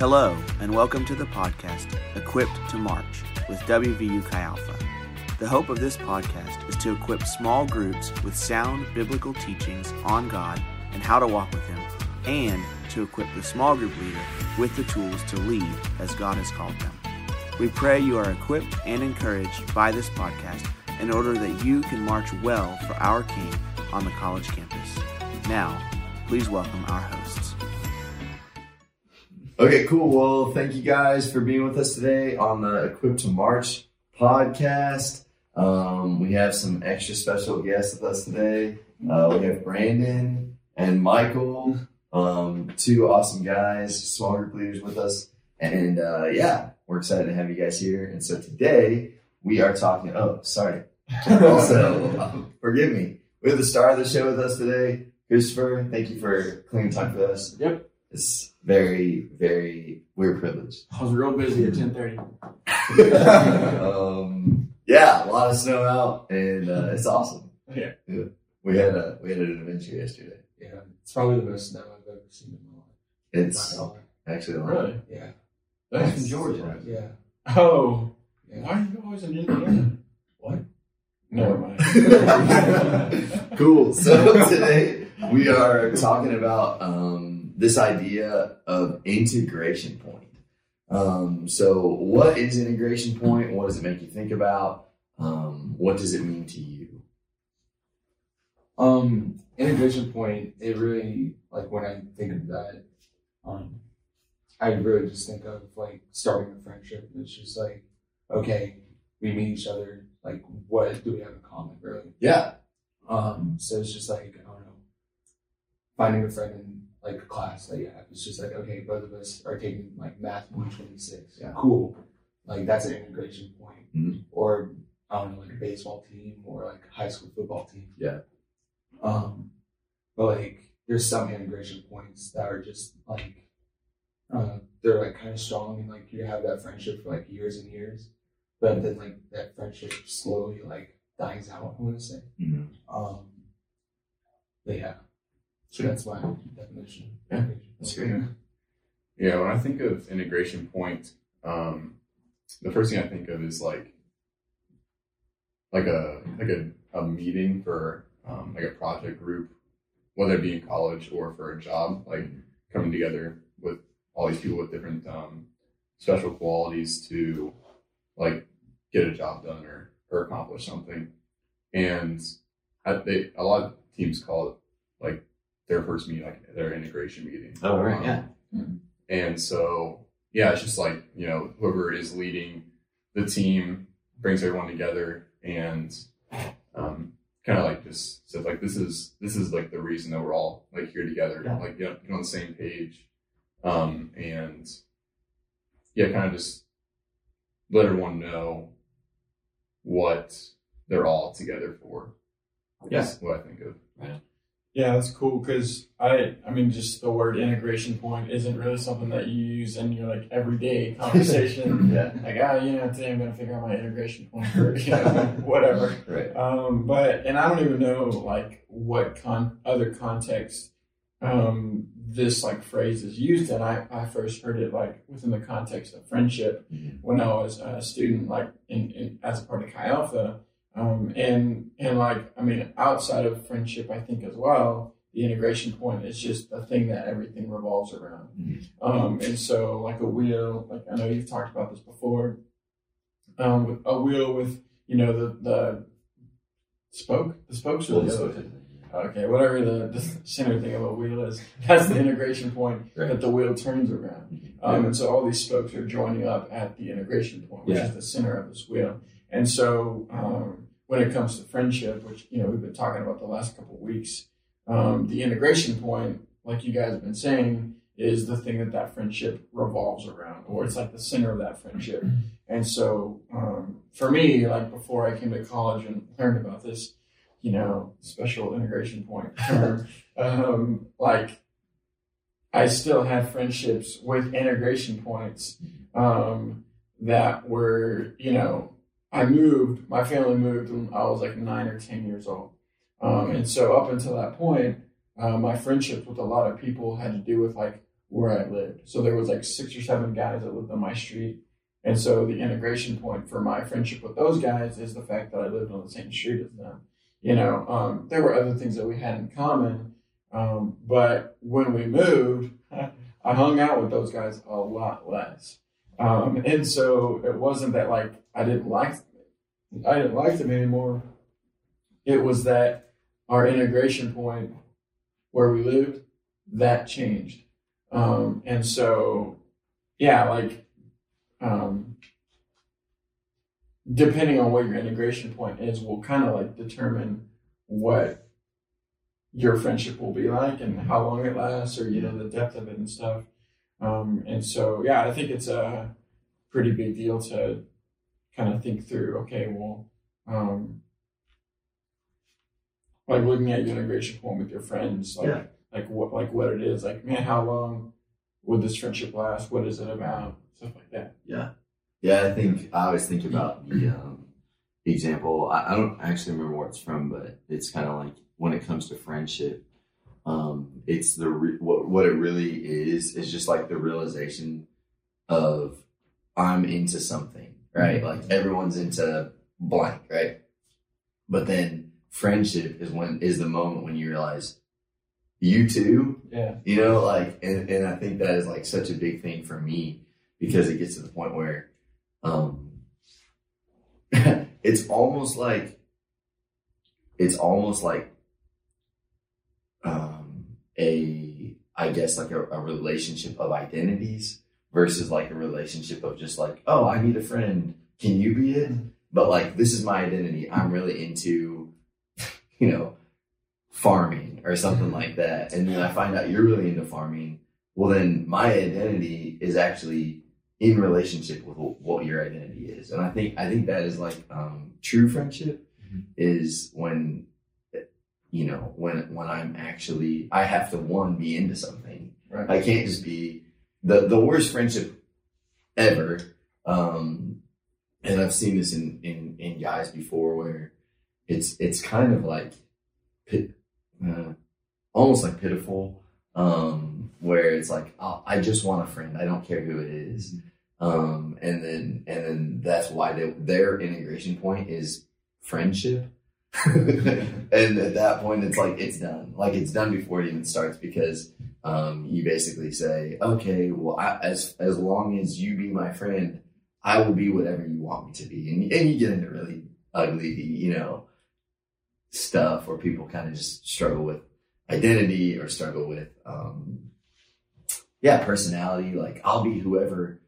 Hello, and welcome to the podcast, Equipped to March, with WVU Chi Alpha. The hope of this podcast is to equip small groups with sound biblical teachings on God and how to walk with Him, and to equip the small group leader with the tools to lead as God has called them. We pray you are equipped and encouraged by this podcast in order that you can march well for our King on the college campus. Now, please welcome our hosts. Okay, cool. Well, thank you guys for being with us today on the Equipped to March podcast. Um, we have some extra special guests with us today. Uh, we have Brandon and Michael, um, two awesome guys, small group leaders with us. And uh, yeah, we're excited to have you guys here. And so today we are talking. Oh, sorry. also, forgive me. We have the star of the show with us today, Christopher. Thank you for cleaning time for us. Yep. It's very, very, we're privileged. I was real busy at ten thirty. um, yeah, a lot of snow out, and uh, it's awesome. Yeah. We had a we had an adventure yesterday. Yeah, it's probably the most snow I've ever seen in my life. It's Not actually a lot. Really? Yeah. That's in Georgia. Yeah. Oh, Yeah. why are you always in Indiana? What? Never mind. cool. So today we are talking about um, this idea of integration point. Um, so, what is integration point? What does it make you think about? Um, what does it mean to you? Um, integration point, it really like when I think of that, um, I really just think of like starting a friendship. It's just like, okay, we meet each other, like what do we have in common really? Yeah. Um, so it's just like, I don't know, finding a friend in like class that you have. It's just like, okay, both of us are taking like math 126. Yeah. Cool. Like that's an integration point. Mhm. Or I don't know, like a baseball team or like high school football team. Yeah. Um, but like there's some integration points that are just like uh, they're like kind of strong and like you have that friendship for like years and years, but then like that friendship slowly like dies out. I want to say. Mhm. Um, but yeah, so that's my definition. Yeah, that's great. Yeah, when I think of integration point, um, the first thing I think of is like like a like a, a meeting for um, like a project group, whether it be in college or for a job, like coming together with all these people with different um, special qualities to like get a job done or or accomplish something. And I, they a lot of teams call it like their first meeting, like their integration meeting. Oh, right, Um, yeah. and so, yeah, it's just like, you know, whoever is leading the team brings everyone together and um, kind of like just says like, this is, this is like the reason that we're all like here together, Yeah. like, you know, on the same page. Um, and yeah, kind of just let everyone know what they're all together for. That's what I think of. Yeah, that's cool because I, I mean, just the word integration point isn't really something that you use in your like everyday conversation. Yeah. like, ah, you know, today I'm gonna figure out my integration point for you know, whatever. Right. Um, but and I don't even know like what con other context um, this like phrase is used in. I, I first heard it like within the context of friendship Mhm. when I was a student, like in, in as a part of Chi Alpha. Um, and and like I mean, outside of friendship, I think as well, the integration point is just the thing that everything revolves around. Mhm. Um, and so like a wheel, like I know you've talked about this before. Um, with a wheel with you know the the spoke, the spokes are the other. Okay, whatever the, the center thing of a wheel is, that's the integration point Right. that the wheel turns around. Um, and so all these spokes are joining up at the integration point, which Yeah. is the center of this wheel. And so um, when it comes to friendship, which you know we've been talking about the last couple of weeks, um, the integration point, like you guys have been saying, is the thing that that friendship revolves around, or it's like the center of that friendship. And so um, for me, like before I came to college and learned about this, you know, special integration point term, um, like I still had friendships with integration points um, that were, you know, I moved, my family moved when I was like nine or 10 years old. Um, and so up until that point, uh, my friendships with a lot of people had to do with like where I lived. So there was like six or seven guys that lived on my street. And so the integration point for my friendship with those guys is the fact that I lived on the same street as them. You know, um, there were other things that we had in common. Um, but when we moved, I hung out with those guys a lot less. Um, and so it wasn't that like I didn't like I didn't like them anymore. It was that our integration point where we lived that changed. Um, and so, yeah, like, um, depending on what your integration point is, will kind of like determine what your friendship will be like and how long it lasts, or you know the depth of it and stuff. Um, and so, yeah, I think it's a pretty big deal to kind of think through. Okay, well, um, like looking at your integration point with your friends, like Yeah. like what like what it is, like man, how long would this friendship last? What is it about? Stuff like that. Yeah, yeah. I think I always think about the um, example. I, I don't actually remember where it's from, but it's kind of like when it comes to friendship, um, it's the re- what what it really is is just like the realization of I'm into something, right? Like everyone's into blank, right? But then friendship is when is the moment when you realize you too Yeah. you know like and, and i think that is like such a big thing for me because it gets to the point where um it's almost like it's almost like um a i guess like a, a relationship of identities versus like a relationship of just like oh i need a friend. Can you be it? But like this is my identity. I'm really into you know farming or something like that. And then i find out you're really into farming. Well then my identity is actually in relationship with what your identity is. And i think i think that is like um true friendship Mhm. is when you know when when i'm actually i have to one be into something. Right. i can't just be the the worst friendship ever um and i've seen this in in in guys before where it's it's kind of like pit, uh, almost like pitiful um where it's like oh, i just want a friend. I don't care who it is. Um and then and then that's why they, their integration point is friendship. And at that point it's like it's done. Like it's done before it even starts because um you basically say okay well I, as as long as you be my friend i will be whatever you want me to be. And, and you get into really ugly you know stuff where people kind of just struggle with identity or struggle with um yeah personality. Like i'll be whoever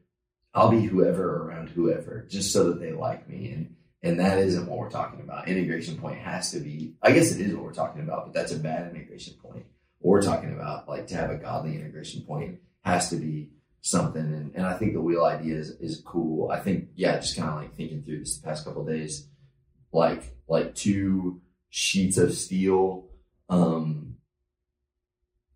i'll be whoever around whoever just so that they like me. And and that isn't what we're talking about. Integration point has to be i guess it is what we're talking about but that's a bad integration point we're talking about like to have a godly integration point has to be something. And, and i think the wheel idea is, is cool. I think yeah just kind of like thinking through this the past couple days like like two sheets of steel um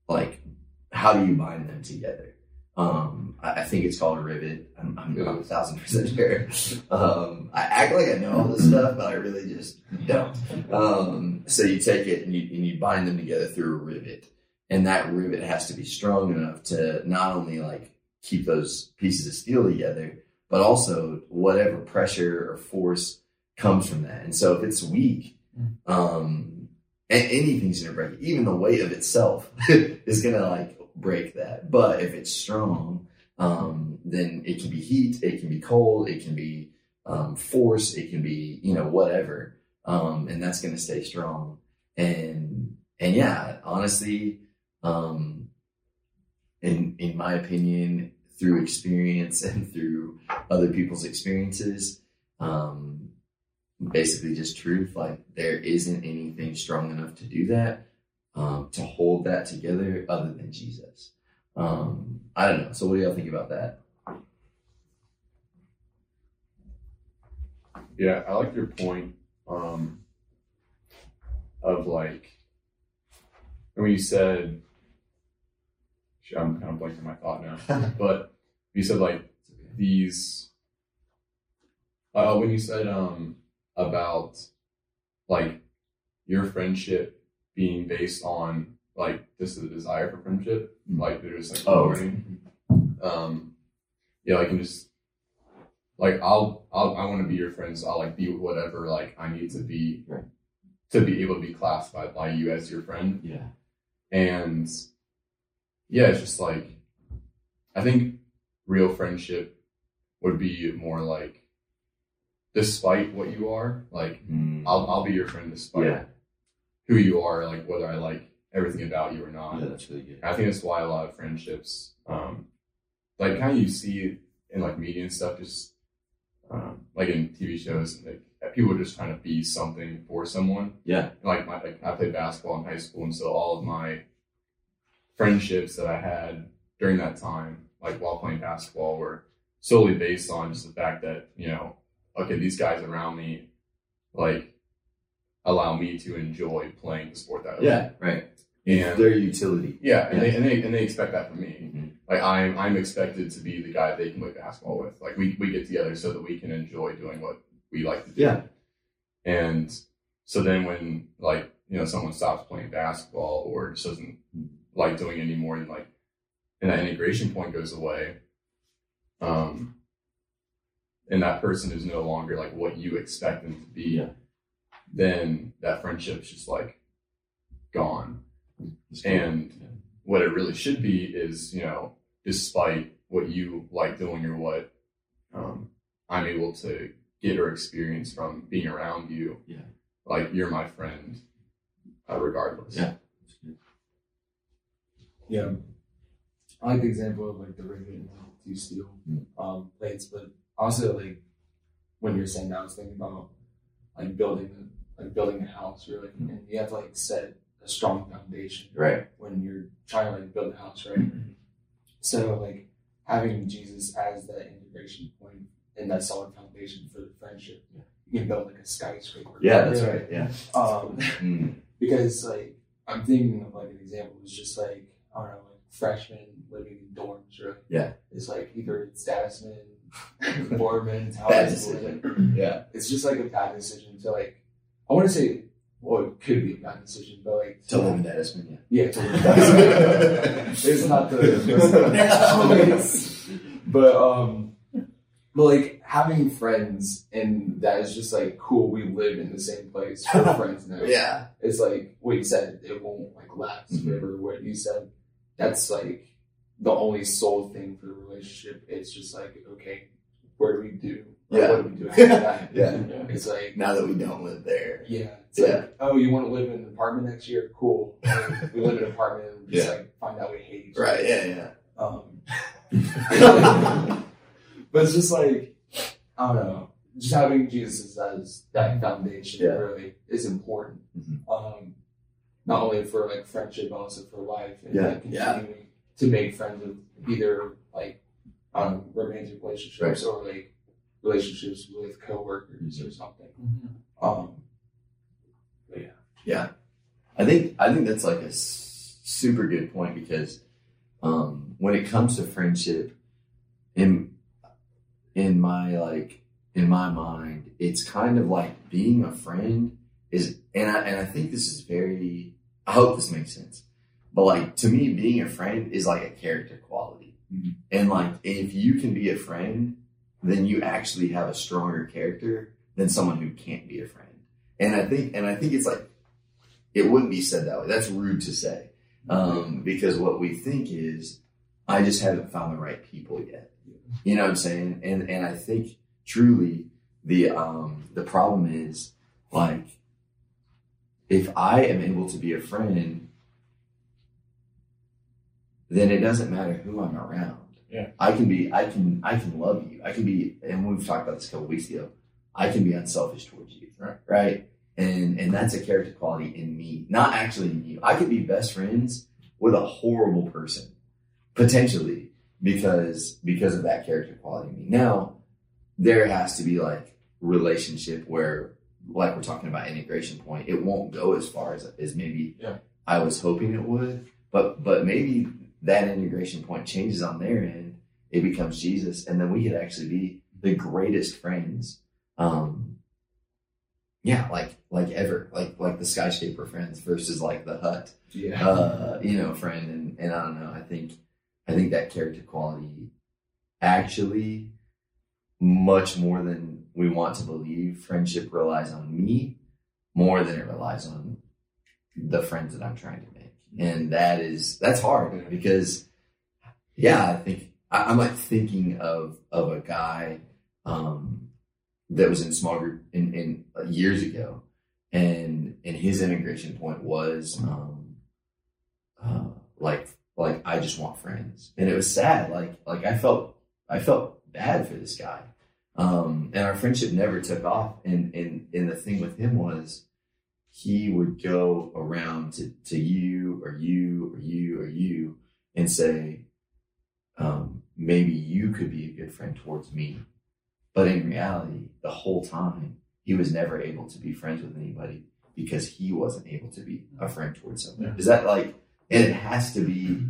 like how do you bind them together? Um i, I think it's called a rivet. I'm, I'm not a thousand percent sure. Um i act like i know all this stuff but i really just don't. Um so you take it and you, and you bind them together through a rivet and that rivet has to be strong enough to not only like keep those pieces of steel together but also whatever pressure or force comes from that and so if it's weak um anything's gonna break. Even the weight of itself is gonna like break that. But if it's strong, um, then it can be heat, it can be cold, it can be um, force, it can be you know whatever, um, and that's gonna stay strong. And and yeah, honestly, um, in in my opinion, through experience and through other people's experiences, um, basically just truth. Like there isn't anything strong enough to do that, um, to hold that together other than Jesus. Um, I don't know. So what do y'all think about that? Yeah, I like your point um, of like when you said, I'm kind of blanking my thought now, but you said like these, uh, when you said um, about like your friendship being based on like just the desire for friendship, like they're just like Oh. learning. Um, yeah, I can just like I'll I'll I want to be your friend, so I'll like be whatever like I need to be Right. to be able to be classified by you as your friend. Yeah. And yeah, it's just like I think real friendship would be more like despite what you are, like Mm. I'll I'll be your friend despite Yeah. who you are, like whether I like everything about you or not. Yeah, that's really good. I think that's why a lot of friendships, um, like kind of you see in like media and stuff, just um, like in TV shows, like people are just trying to be something for someone. Yeah. Like my, like I played basketball in high school, and so all of my friendships that I had during that time, like while playing basketball, were solely based on just the fact that you know, okay, these guys around me, like, allow me to enjoy playing the sport that I Yeah, right. and Their utility. yeah, and, They, and they and they expect that from me. Mhm. Like I'm I'm expected to be the guy they can play basketball with. Like we, we get together so that we can enjoy doing what we like to do. Yeah. And so then when like you know someone stops playing basketball or just doesn't like doing anymore, and like and that integration point goes away, um, and that person is no longer like what you expect them to be, Yeah. then that friendship's just like gone. Cool. And Yeah. what it really should be is, you know, despite what you like doing or what um, I'm able to get or experience from being around you, Yeah. like you're my friend, uh, regardless. Yeah. Yeah. I like the example of like the ring and two steel Mm. um, plates, but also like when you're saying that, I was thinking about like building like building a house really, Mm. and you have to like set a strong foundation Right. when you're trying to like build a house, right? So like having Jesus as that integration point and that solid foundation for the friendship, you can build like a skyscraper. Yeah, that's Really. right. Yeah. Um, Mm. because like I'm thinking of like an example is just like I don't know like freshmen living in dorms right Yeah. it's like either Boreman Bad Towers. Yeah. it's just like a bad decision to like I want to say well it could be a bad decision but like To live in Edison, yeah. yeah to live in not the but um but like having friends and that is just like cool we live in the same place we're friends now Yeah. it's like what you said, it won't like last Mhm. forever. What you said, that's like the only sole thing for the relationship. It's just like, okay, where do we do? Like, Yeah. What do we do after that? Yeah. It's like, Now that we don't live there. yeah. It's Yeah. like, oh, you want to live in an apartment next year? Cool. We live in an apartment and just Yeah. like find out we hate each other. Right. Yeah. Yeah. Um, but it's just like, I don't know, just having Jesus as that foundation Yeah. really is important. Mhm. Um, not only for like friendship, but also for life and Yeah, like, yeah. continuing to make friends with either like um, romantic relationships or like relationships with coworkers or something. Um, but yeah. Yeah, I think I think that's like a s- super good point because um, when it comes to friendship, in in my like in my mind, it's kind of like being a friend is, and I and I think this is very. I hope this makes sense, but like to me, being a friend is like a character quality, Mhm. and like if you can be a friend, then you actually have a stronger character than someone who can't be a friend. And I think, and I think it's like it wouldn't be said that way. That's rude to say. Um, because what we think is, I just haven't found the right people yet. You know what I'm saying? And and I think truly the um the problem is like if I am able to be a friend, then it doesn't matter who I'm around. Yeah. I can be I can I can love you. I can be and we've talked about this a couple weeks ago. I can be unselfish towards you. Right. Right. And and that's a character quality in me, not actually in you. I could be best friends with a horrible person, potentially, because because of that character quality in me. Now, there has to be like relationship where, like we're talking about integration point, it won't go as far as as maybe Yeah. I was hoping it would, but but maybe that integration point changes on their end. It becomes Jesus, and then we could actually be the greatest friends. Um, yeah, like like ever, like like the skyscraper friends versus like the hut, Yeah. uh, you know, friend. And and I don't know. I think I think that character quality actually much more than we want to believe. Friendship relies on me more than it relies on the friends that I'm trying to make, and that is that's hard because yeah, I think I, I'm like thinking of of a guy um, that was in small group in, in uh, years ago, and and his integration point was um, uh, like like I just want friends, and it was sad. Like like I felt I felt bad for this guy, um, and our friendship never took off. And and and the thing with him was he would go around to, to you or you or you or you and say, um, maybe you could be a good friend towards me. But in reality, the whole time, he was never able to be friends with anybody because he wasn't able to be a friend towards someone. Yeah. Is that like, and it has to be,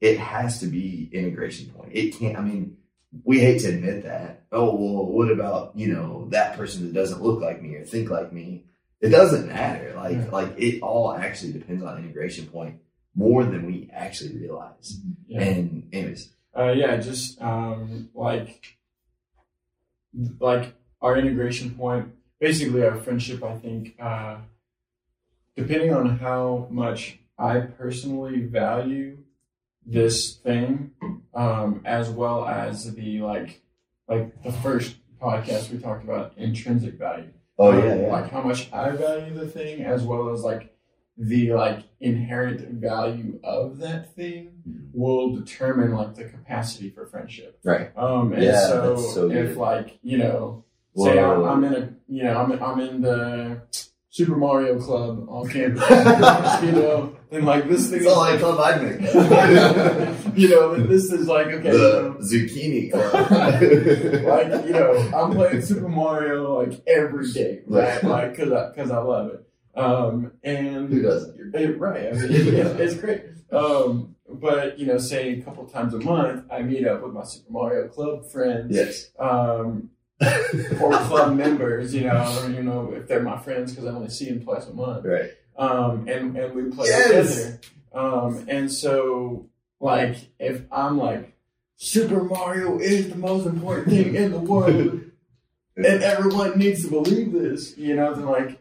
it has to be integration point. It can't, I mean, we hate to admit that. Oh, well, what about, you know, that person that doesn't look like me or think like me? It doesn't matter. Like, Yeah. like it all actually depends on integration point more than we actually realize. Yeah. And anyways, Uh, yeah, just um, like like our integration point, basically our friendship. I think uh, depending on how much I personally value this thing, um, as well as the like like the first podcast we talked about intrinsic value. oh Um, yeah, yeah. like how much I value the thing, as well as like the like inherent value of that thing will determine like the capacity for friendship. Right. Um, and Yeah, so, so if like you know, say I'm, I'm in a you know I'm I'm in the Super Mario Club on campus, you know, and like this thing It's is all like like, club I'd make. you know, and this is like okay, the know, zucchini club. like you know, I'm playing Super Mario like every day, right? Right. Like because I because I love it. Um, and Who doesn't? it, right, I mean, it, it- it's great. Um, but you know, say a couple times a month, I meet up with my Super Mario Club friends. Yes. Um, or club members, you know, or you know, if they're my friends because I only see them twice a month. right. Um, and and we play Yes. together. Um, and so like if I'm like Super Mario is the most important thing in the world, and everyone needs to believe this, you know, then like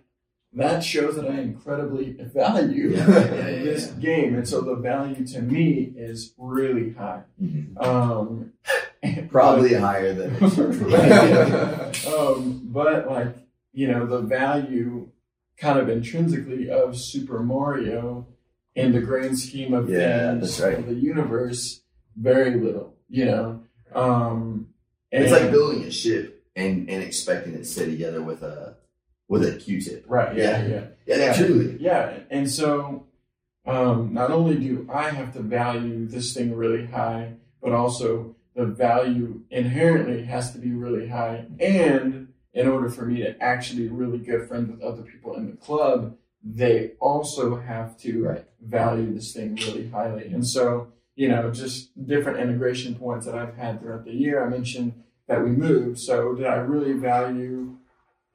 that shows that I incredibly value Yeah, yeah, yeah, this game, and so the value to me is really high. Mhm. Um, Probably higher than. um, but like you know, the value kind of intrinsically of Super Mario in the grand scheme of Yeah, things right. of the universe, very little. You know, um, it's like building a ship and, and expecting it to stay together with a with a Q-tip. right. Yeah, Yeah. yeah. Yeah, Yeah. truly. Yeah, and so um, not only do I have to value this thing really high, but also the value inherently has to be really high. And in order for me to actually be really good friends with other people in the club, they also have to Right. value this thing really highly. And so, you know, just different integration points that I've had throughout the year. I mentioned that we moved. So did I really value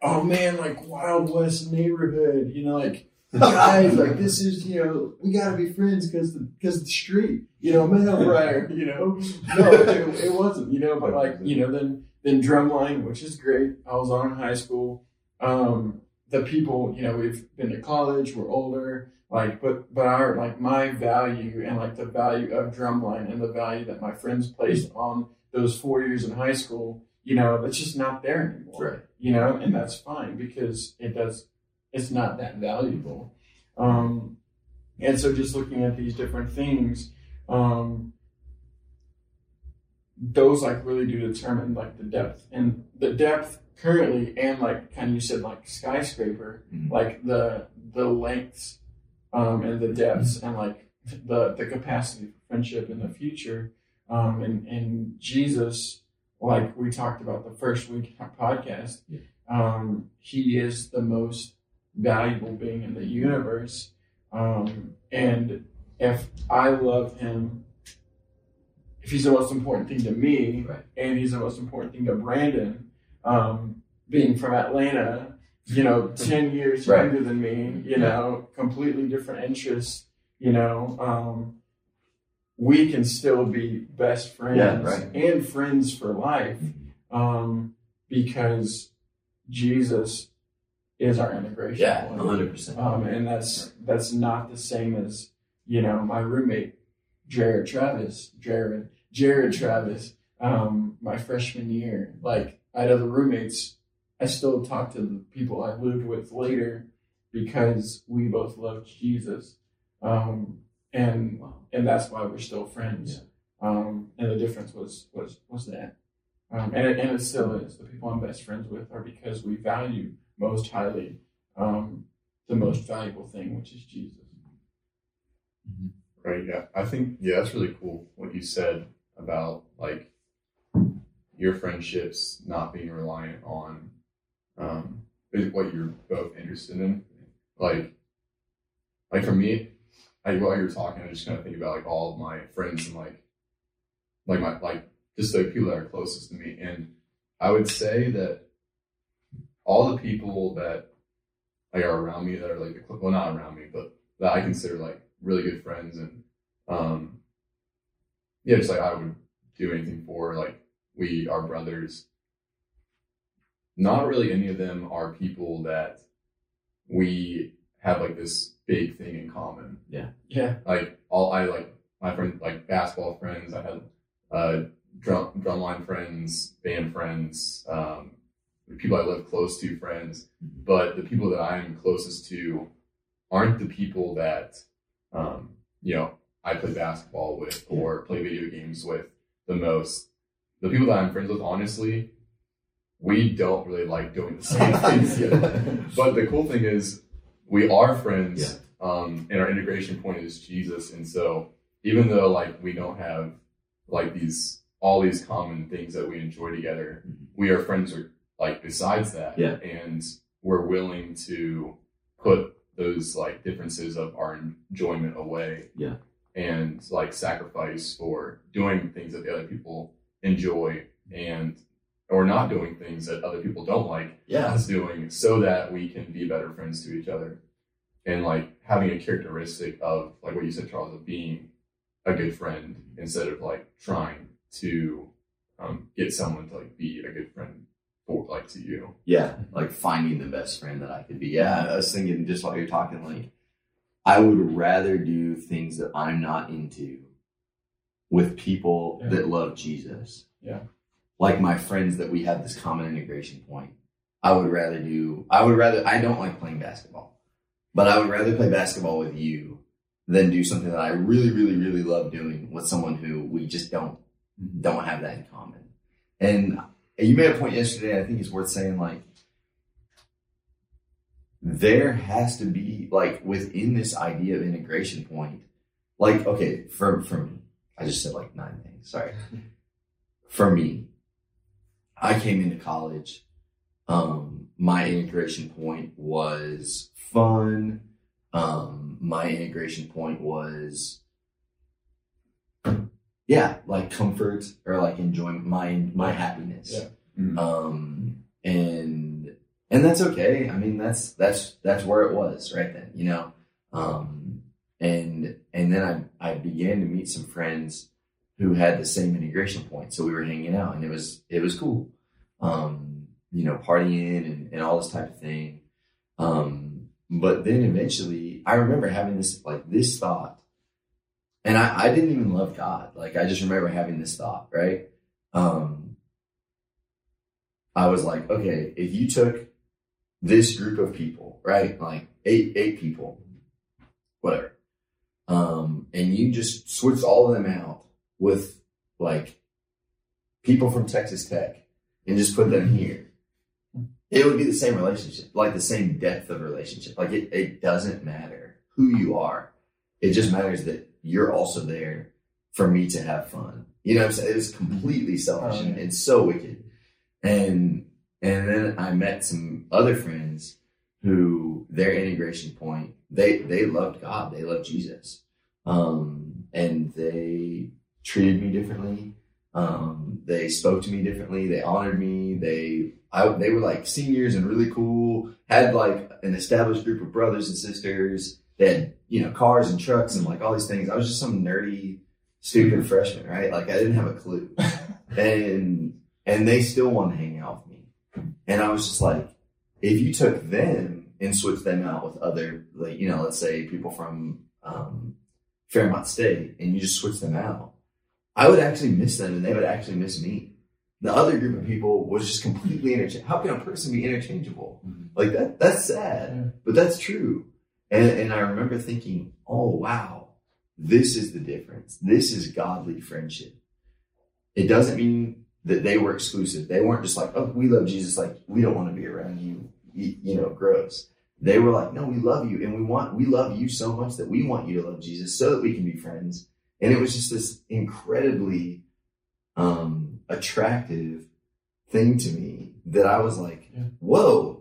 oh man, like Wild West neighborhood, you know, like guys, like this is, you know, we gotta be friends because the because the street, you know, Meadow Briar, you know, no, it, it wasn't, you know, but like you know, then then drumline, which is great. I was on in high school. Um, the people, you know, we've been to college, we're older, like, but but our like my value and like the value of drumline and the value that my friends placed on those four years in high school, you know, that's just not there anymore Right. you know, and that's fine because it does, it's not that valuable. Um, and so just looking at these different things, um, those like really do determine like the depth and the depth currently and like kind of you said like skyscraper, Mhm. like the, the lengths, um, and the depths and like the, the capacity for friendship in the future. Um, and, and Jesus, like we talked about the first week podcast, Yeah. um, he is the most valuable being in the universe. Um, and if I love him, if he's the most important thing to me, Right. and he's the most important thing to Brandon, um, being from Atlanta, you know, 10 years Right. younger than me, you know, completely different interests, you know, um, we can still be best friends Yeah, right. and friends for life um, because Jesus is our integration Yeah, hundred percent. Um, and that's that's not the same as you know my roommate Jared Travis, Jared Jared Travis, um, my freshman year. Like I had other roommates, I still talk to the people I lived with later because we both loved Jesus, um, and and that's why we're still friends. Um, and the difference was was was that, um, and it, and it still is. The people I'm best friends with are because we value most highly um, the most valuable thing, which is Jesus. Right. Yeah. I think yeah, that's really cool what you said about like your friendships not being reliant on um what you're both interested in. Like like for me, I while you were talking, I just kind of think about like all of my friends and like like my like just the people that are closest to me. And I would say that all the people that like are around me that are like the well not around me, but that I consider like really good friends and um yeah, just like I would do anything for like we are brothers. Not really any of them are people that we have like this big thing in common. Yeah yeah, Like all I like my friend like basketball friends, I had uh drum drumline friends, band friends, um the people I live close to friends, but the people that I'm closest to aren't the people that um, you know I play basketball with or play video games with the most. The people that I'm friends with, honestly, we don't really like doing the same things together. But the cool thing is, we are friends, um, and our integration point is Jesus. And so, even though like we don't have like these all these common things that we enjoy together, we are friends. Like besides that, Yeah. and we're willing to put those like differences of our enjoyment away, Yeah. and like sacrifice for doing things that the other people enjoy and or not doing things that other people don't like Yeah. us doing so that we can be better friends to each other and like having a characteristic of like what you said charles of being a good friend instead of like trying to um, get someone to like be a good friend like to you Yeah, like finding the best friend that I could be. Yeah, I was thinking just while you're talking, like I would rather do things that I'm not into with people Yeah. that love Jesus. Yeah. Like my friends that we have this common integration point. I would rather do I would rather I don't like playing basketball. But I would rather play basketball with you than do something that I really, really, really love doing with someone who we just don't mm-hmm. don't have that in common. And you made a point yesterday, I think it's worth saying like there has to be like within this idea of integration point, like okay, for for me, I just said like nine things. Sorry. For me, I came into college. Um, my integration point was fun. Um, my integration point was yeah, like comfort or like enjoyment, my my happiness. Yeah. Mhm. Um, and and that's okay. I mean, that's that's that's where it was right then, you know. Um, and and then I I began to meet some friends who had the same integration point, so we were hanging out, and it was it was cool. Um, you know, partying and, and all this type of thing. Um, but then eventually, I remember having this like this thought, and I, I didn't even love God. Like I just remember having this thought, right? Um, I was like, okay, if you took this group of people, right, like eight eight people, whatever, um, and you just switched all of them out with like people from Texas Tech and just put them here, it would be the same relationship, like the same depth of relationship. Like it, it doesn't matter who you are. It just matters that you're also there for me to have fun. You know what I'm saying? It was completely selfish and, and so wicked. And and then I met some other friends who their integration point, they they loved God, they loved Jesus. Um and they treated me differently. Um they spoke to me differently, they honored me, they I, they were like seniors and really cool, had like an established group of brothers and sisters. They had, you know, cars and trucks and like all these things. I was just some nerdy, stupid freshman, right? Like I didn't have a clue. and, and they still want to hang out with me. And I was just like, if you took them and switched them out with other, like, you know, let's say people from, um, Fairmont State and you just switch them out, I would actually miss them and they would actually miss me the other group of people was just completely interchangeable. How can a person be interchangeable? Mhm. Like that, that's sad, Yeah. but that's true. And, and I remember thinking, oh, wow, this is the difference. This is godly friendship. It doesn't mean that they were exclusive. They weren't just like, oh, we love Jesus. Like, we don't want to be around you. You, you know, gross. They were like, no, we love you. And we want, we love you so much that we want you to love Jesus so that we can be friends. And it was just this incredibly, um, attractive thing to me that I was like, Yeah. whoa,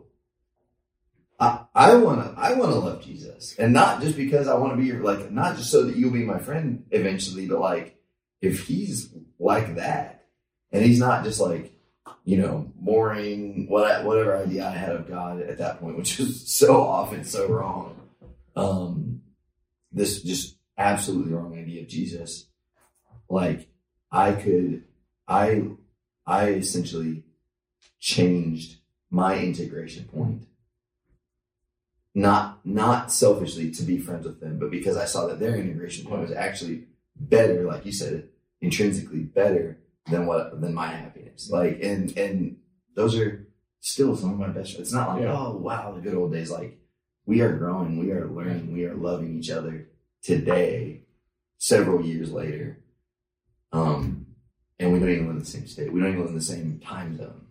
I, wanna I wanna love Jesus. And not just because I wanna be your like not just so that you'll be my friend eventually, but like if he's like that and he's not just like, you know, boring what whatever idea I had of God at that point, which was so often so wrong. Um this just absolutely wrong idea of Jesus. Like I could I I essentially changed my integration point. Not not selfishly to be friends with them, but because I saw that their integration point was actually better, like you said, intrinsically better than what than my happiness. Like and and those are still some of my best friends. It's not like, Yeah. oh wow, the good old days. Like we are growing, we are learning, we are loving each other today, several years later. Um and we don't even live in the same state. We don't even live in the same time zone.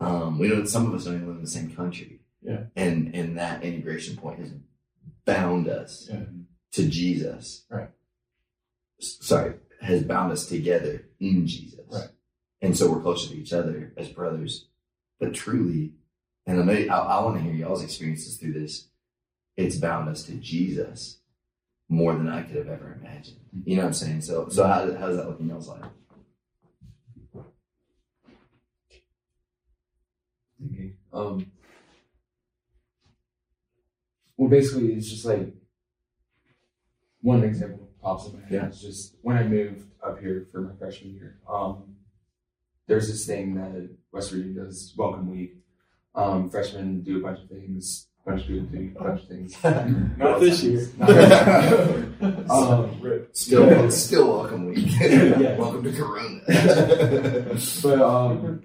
Um, we don't. Some of us don't even live in the same country. Yeah. And and that integration point has bound us Yeah. to Jesus. Right. S- Sorry, has bound us together in Jesus. Right. And so we're closer to each other as brothers. But truly, and I, may, I, I want to hear y'all's experiences through this. It's bound us to Jesus more than I could have ever imagined. You know what I'm saying? So, so how, how does that look in y'all's life? thinking. Um, well, basically, it's just like one example pops in my head. Yeah. It's just when I moved up here for my freshman year. Um, there's this thing that West Virginia does, Welcome Week. Um, freshmen do a bunch of things. a Bunch of students do a bunch of things. Not this year. Um, Still, still welcome week. Yeah. welcome to Corona. But um,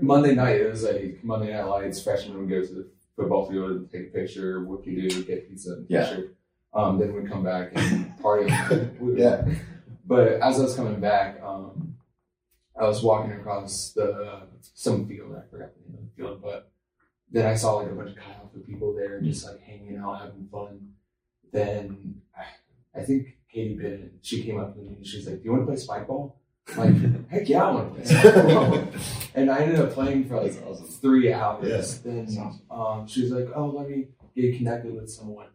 Monday night, it was like Monday Night Lights. Freshmen would go to the football field, and take a picture, what you do, get pizza, and Yeah. picture. Um, then we'd come back and party. Yeah. But as I was coming back, um, I was walking across the some field. I forgot the name of the field, but then I saw like a bunch of Alpha people there, just like hanging out, having fun. Then I, I think Katie Bennett, she came up to me and she's like, "Do you want to play spike ball?" I'm like, heck yeah, I want to play spike ball. and I ended up playing for like awesome. three hours. Yeah. Then That's um, she was like, "Oh, let me get connected with someone."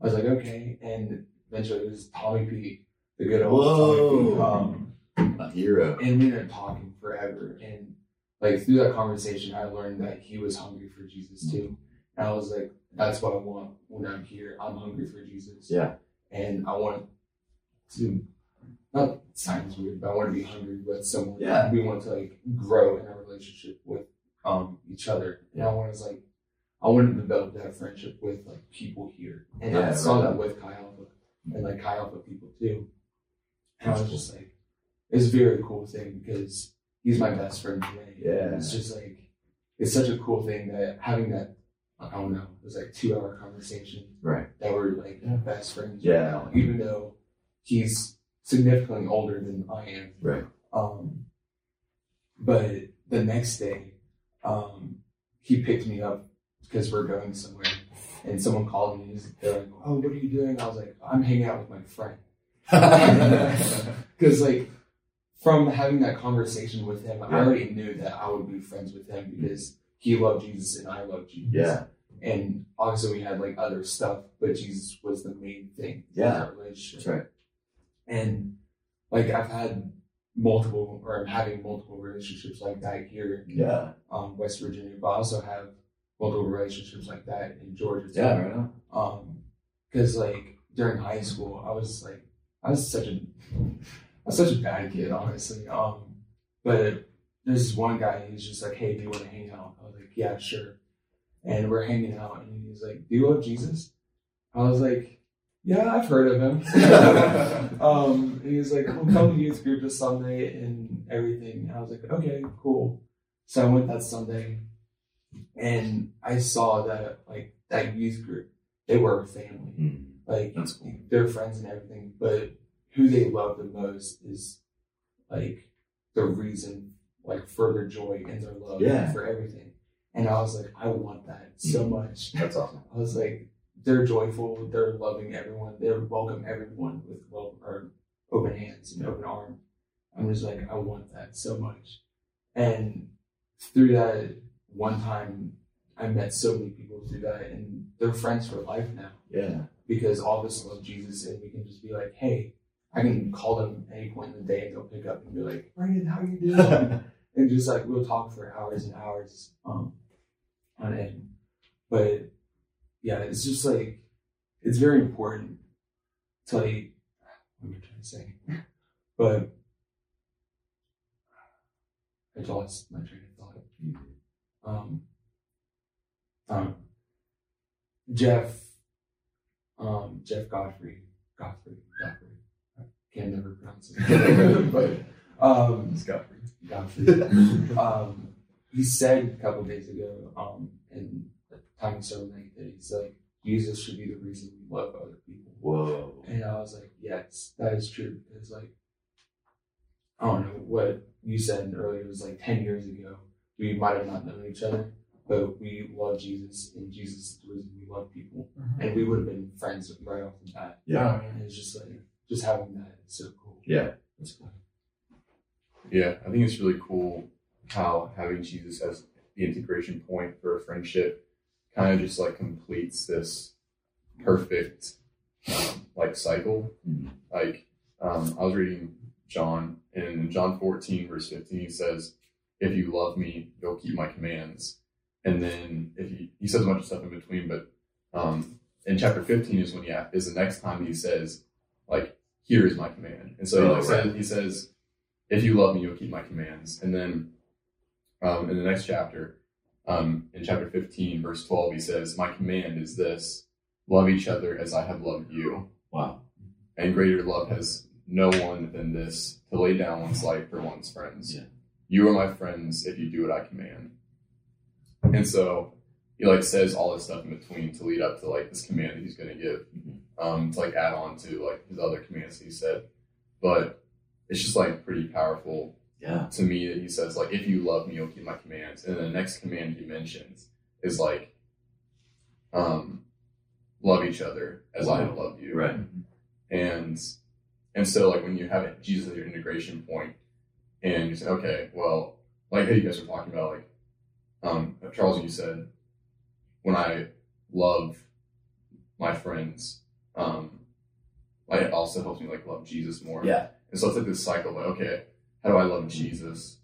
I was like, "Okay," and eventually it was Tommy P, the good old Tommy P. Whoa. Um, A hero. and we ended up talking forever. And like through that conversation, I learned that he was hungry for Jesus too. And I was like, that's what I want when I'm here. I'm hungry for Jesus. Yeah. And I want to, not sounds weird, but I want to be hungry with someone. Yeah. We want to like grow in our relationship with um each other. And I want to like, I want to develop that friendship with like people here. And I saw right. that with Chi Alpha and like Chi Alpha people too. And I was just like, it's a very cool thing because he's my best friend today. Yeah. It's just like, it's such a cool thing that having that, I don't know, it was like two hour conversation Right. that we're like Yeah. best friends Yeah. right now, even though he's significantly older than I am. Right. Um, but the next day, um, he picked me up because we're going somewhere, and someone called me. He's, they're like, "Oh, what are you doing?" I was like, "I'm hanging out with my friend." Because like from having that conversation with him, I already knew that I would be friends with him because he loved Jesus and I loved Jesus. Yeah. And obviously we had like other stuff, but Jesus was the main thing in Yeah. relationship. That's right. And like I've had multiple or I'm having multiple relationships like that here in Yeah. um, West Virginia, but I also have multiple relationships like that in Georgia too. Yeah, right. Um, because like during high school, I was like, I was such a, I was such a bad kid, honestly. Um, but there's this one guy, he's just like, hey, do you want to hang out? I was like, yeah, sure. And we're hanging out, and he's like, do you love Jesus? I was like, yeah, I've heard of him. um, and he was like, well, come to youth group this Sunday and everything. And I was like, okay, cool. So I went that Sunday, and I saw that like that youth group, they were a family. Mm. Like cool. they're friends and everything, but who they love the most is like the reason, like for their joy and their love Yeah. for everything. And I was like, I want that so Mhm. much. That's awesome. I was like, they're joyful, they're loving everyone, they welcome everyone with well or open hands and open arms. I'm just like, I want that so much. And through that one time, I met so many people through that, and they're friends for life now Yeah. because all of us love Jesus, and we can just be like, hey, I can call them any point in the day, and they'll pick up and be like, Brandon, how you doing? and just like we'll talk for hours and hours um, on end. But yeah, it's just like it's very important to like what am I trying to say? But I lost my train of thought. Um, um, Jeff, um, Jeff Godfrey, Godfrey, Godfrey. I can never pronounce it, but um, It's got Godfrey. um, he said a couple days ago, um, the time of sermon night that he's like, Jesus should be the reason we love other people. Whoa. And I was like, yes, that is true. It's like, I don't know what you said earlier. It was like ten years ago. We might have not known each other, but we love Jesus, and Jesus is the reason we love people, mm-hmm. and we would have been friends right off the bat. Oh, yeah. And it's just like just having that is so cool. Yeah. That's cool. Yeah, I think it's really cool how having Jesus as the integration point for a friendship kind of just like completes this perfect um, like cycle. Mhm. Like um, I was reading John, and in John 14 verse 15, he says, "If you love me, you'll keep my commands." And then if he he says a bunch of stuff in between, but um, in chapter 15 is when he is the next time he says, like, "Here is my command." And so he Oh, right. says, he says, "If you love me, you'll keep my commands." And then um, in the next chapter, um, in chapter 15, verse 12, he says, My command is this love each other as I have loved you. Wow. And greater love has no one than this to lay down one's life for one's friends. Yeah. You are my friends if you do what I command. And so he like says all this stuff in between to lead up to like this command that he's going to give, Mhm. um, to like add on to like his other commands that he said. But it's just like pretty powerful Yeah. to me that he says like if you love me you'll keep my commands and the next command he mentions is like um love each other as i have loved you Right. and and so like when you have it, jesus as your integration point and you say okay well like you guys were talking about like um charles you said when i love my friends um like it also helps me like love jesus more Yeah. and so it's like this cycle like, okay, how do I love Jesus?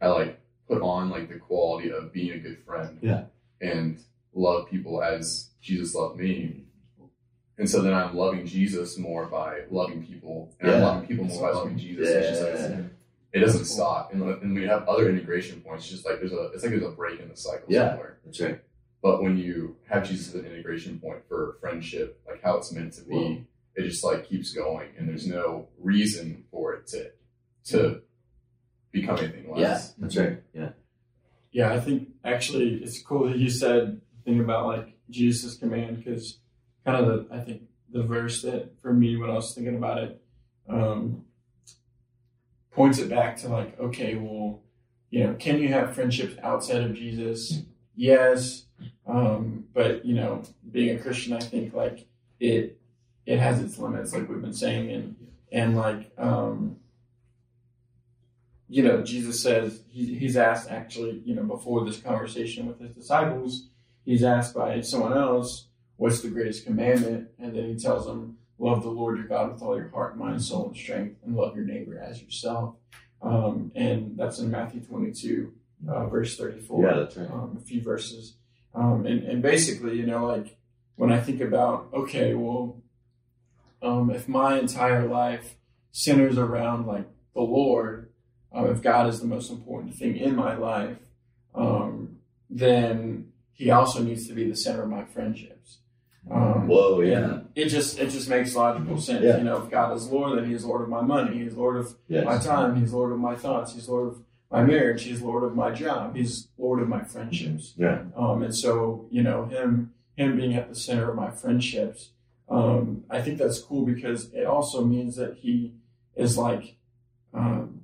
I like put on like the quality of being a good friend. Yeah. And love people as Jesus loved me. And so then I'm loving Jesus more by loving people. And I'm Yeah. loving people more by loving Jesus. It's just like it doesn't stop. And, and when you have other integration points, it's just like there's a it's like there's a break in the cycle Yeah. somewhere. That's right. But when you have Jesus as an integration point for friendship, like how it's meant to be, it just like keeps going, and there's no reason for it to to become anything Yeah. That's right. Yeah. Yeah, I think actually it's cool that you said the thing about like Jesus' command because kind of the I think the verse that for me when I was thinking about it um, points it back to like okay, well, you know, can you have friendships outside of Jesus? Yes, um, but you know, being a Christian, I think like it it has its limits, like we've been saying, and and like um, you know, Jesus says he, he's asked actually, you know, before this conversation with his disciples, he's asked by someone else, "What's the greatest commandment?" And then he tells them, "Love the Lord your God with all your heart, mind, soul, and strength, and love your neighbor as yourself." Um, and that's in Matthew 22, uh, verse 34 Yeah, that's right. um, a few verses. Um, and, and basically, you know, like when I think about, okay, well, um, if my entire life centers around like the Lord, um, if God is the most important thing in my life, um, then He also needs to be the center of my friendships. Um, Whoa, yeah. it just it just makes logical sense. Yeah. You know, if God is Lord, then He is Lord of my money. He's Lord of Yes. my time. He's Lord of my thoughts. He's Lord of my marriage. He's Lord of my job. He's Lord of my friendships. Yeah. Um, and so, you know, him him being at the center of my friendships, um, I think that's cool because it also means that he is like, um,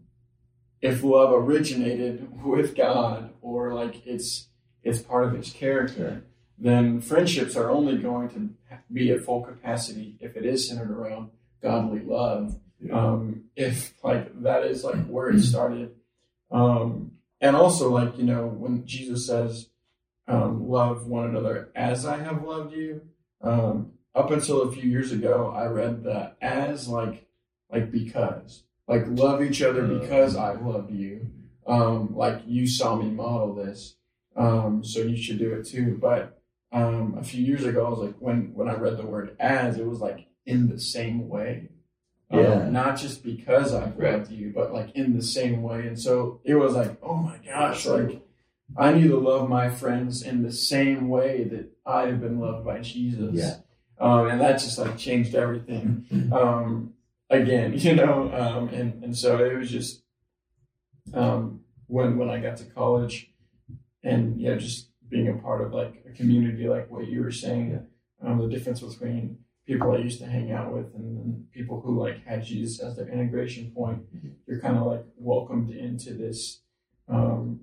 if love originated with God or like it's it's part of his character, then friendships are only going to be at full capacity if it is centered around godly love. Yeah. Um, if like that is like where it started. Um, and also like, you know, when Jesus says, um, love one another as I have loved you. Um, up until a few years ago, I read the as like, like because, like love each other because I love you. Um, like you saw me model this. Um, so you should do it too. But, um, a few years ago, I was like, when, when I read the word as, it was like in the same way. Um, Yeah. not just because I've loved you, but like in the same way. And so it was like, oh my gosh, like I need to love my friends in the same way that I have been loved by Jesus. Yeah. Um, and that just like changed everything. Um, again, you know, um, and, and so it was just, um, when, when I got to college and, yeah, just being a part of like a community, like what you were saying, um, the difference between people I used to hang out with and then people who like had Jesus as their integration point, you're kind of like welcomed into this, um,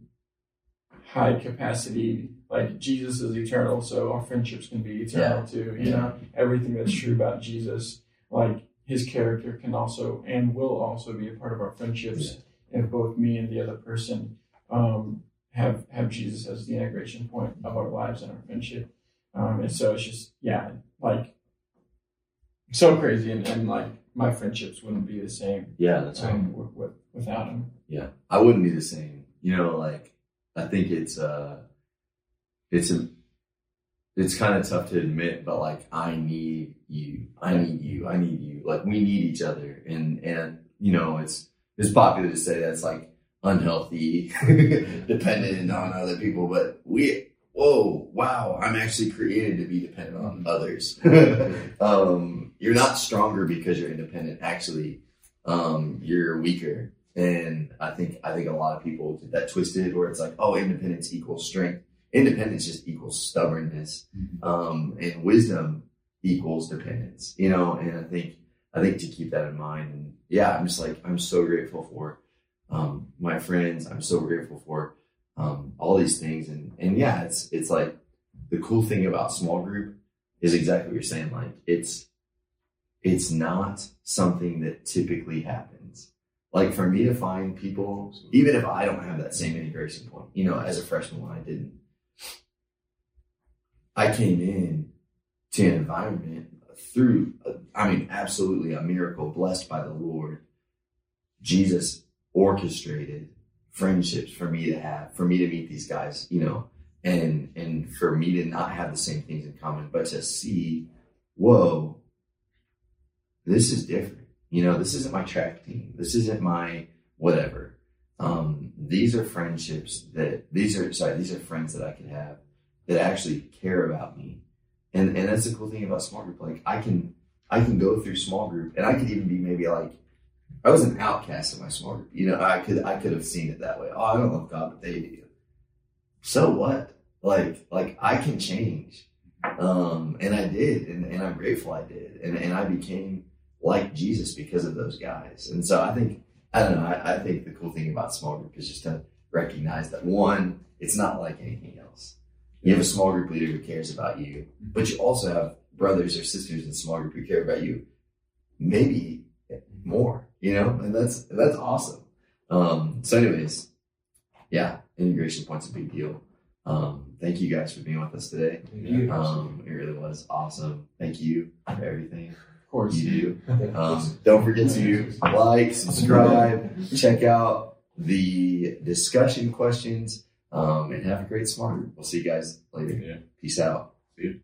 high capacity like jesus is eternal so our friendships can be eternal too you know? Everything that's true about jesus like his character can also and will also be a part of our friendships if both me and the other person um, have have jesus as the integration point of our lives and our friendship um, and so it's just yeah like so crazy and, and like my friendships wouldn't be the same Yeah, that's right. um, with, with, without him Yeah, I wouldn't be the same. You know, like I think it's uh, it's a, it's kind of tough to admit, but like I need you, I need you, I need you. Like we need each other, and and you know, it's it's popular to say that's like unhealthy, dependent on other people, but we. Whoa! Wow! I'm actually created to be dependent on others. um, you're not stronger because you're independent. Actually, um, you're weaker and I think I think a lot of people get that twisted where it's like, oh, independence equals strength. Independence just equals stubbornness. Um, and wisdom equals dependence. You know, and I think I think to keep that in mind. And yeah, I'm just like I'm so grateful for um, my friends. I'm so grateful for um, all these things. And and yeah, it's it's like the cool thing about small group is exactly what you're saying. Like it's it's not something that typically happens like for me to find people, even if I don't have that same integration point, you know, as a freshman when I didn't, I came in to an environment through, I mean, absolutely a miracle blessed by the Lord. Jesus orchestrated friendships for me to have, for me to meet these guys, you know, and and for me to not have the same things in common, but to see, whoa, this is different. You know, this isn't my track team. This isn't my whatever. Um, these are friendships that these are sorry, these are friends that I can have that actually care about me. And and that's the cool thing about small group. Like I can I can go through small group and I could even be maybe like I was an outcast in my small group. You know, I could I could have seen it that way. Oh, I don't love God, but they do. So what? Like like I can change. Um, and I did, and, and I'm grateful I did. And and I became like Jesus because of those guys. And so I think, I don't know, I, I think the cool thing about small group is just to recognize that one, it's not like anything else. You have a small group leader who cares about you, but you also have brothers or sisters in small group who care about you, maybe more, you know, and that's, that's awesome. Um, so anyways, yeah, integration point's a big deal. Um, thank you guys for being with us today. Um, it really was awesome. Thank you for everything. Of course. you do. Um, don't forget to like, subscribe, check out the discussion questions, um, and have a great smart. We'll see you guys later. Yeah. Peace out. See you.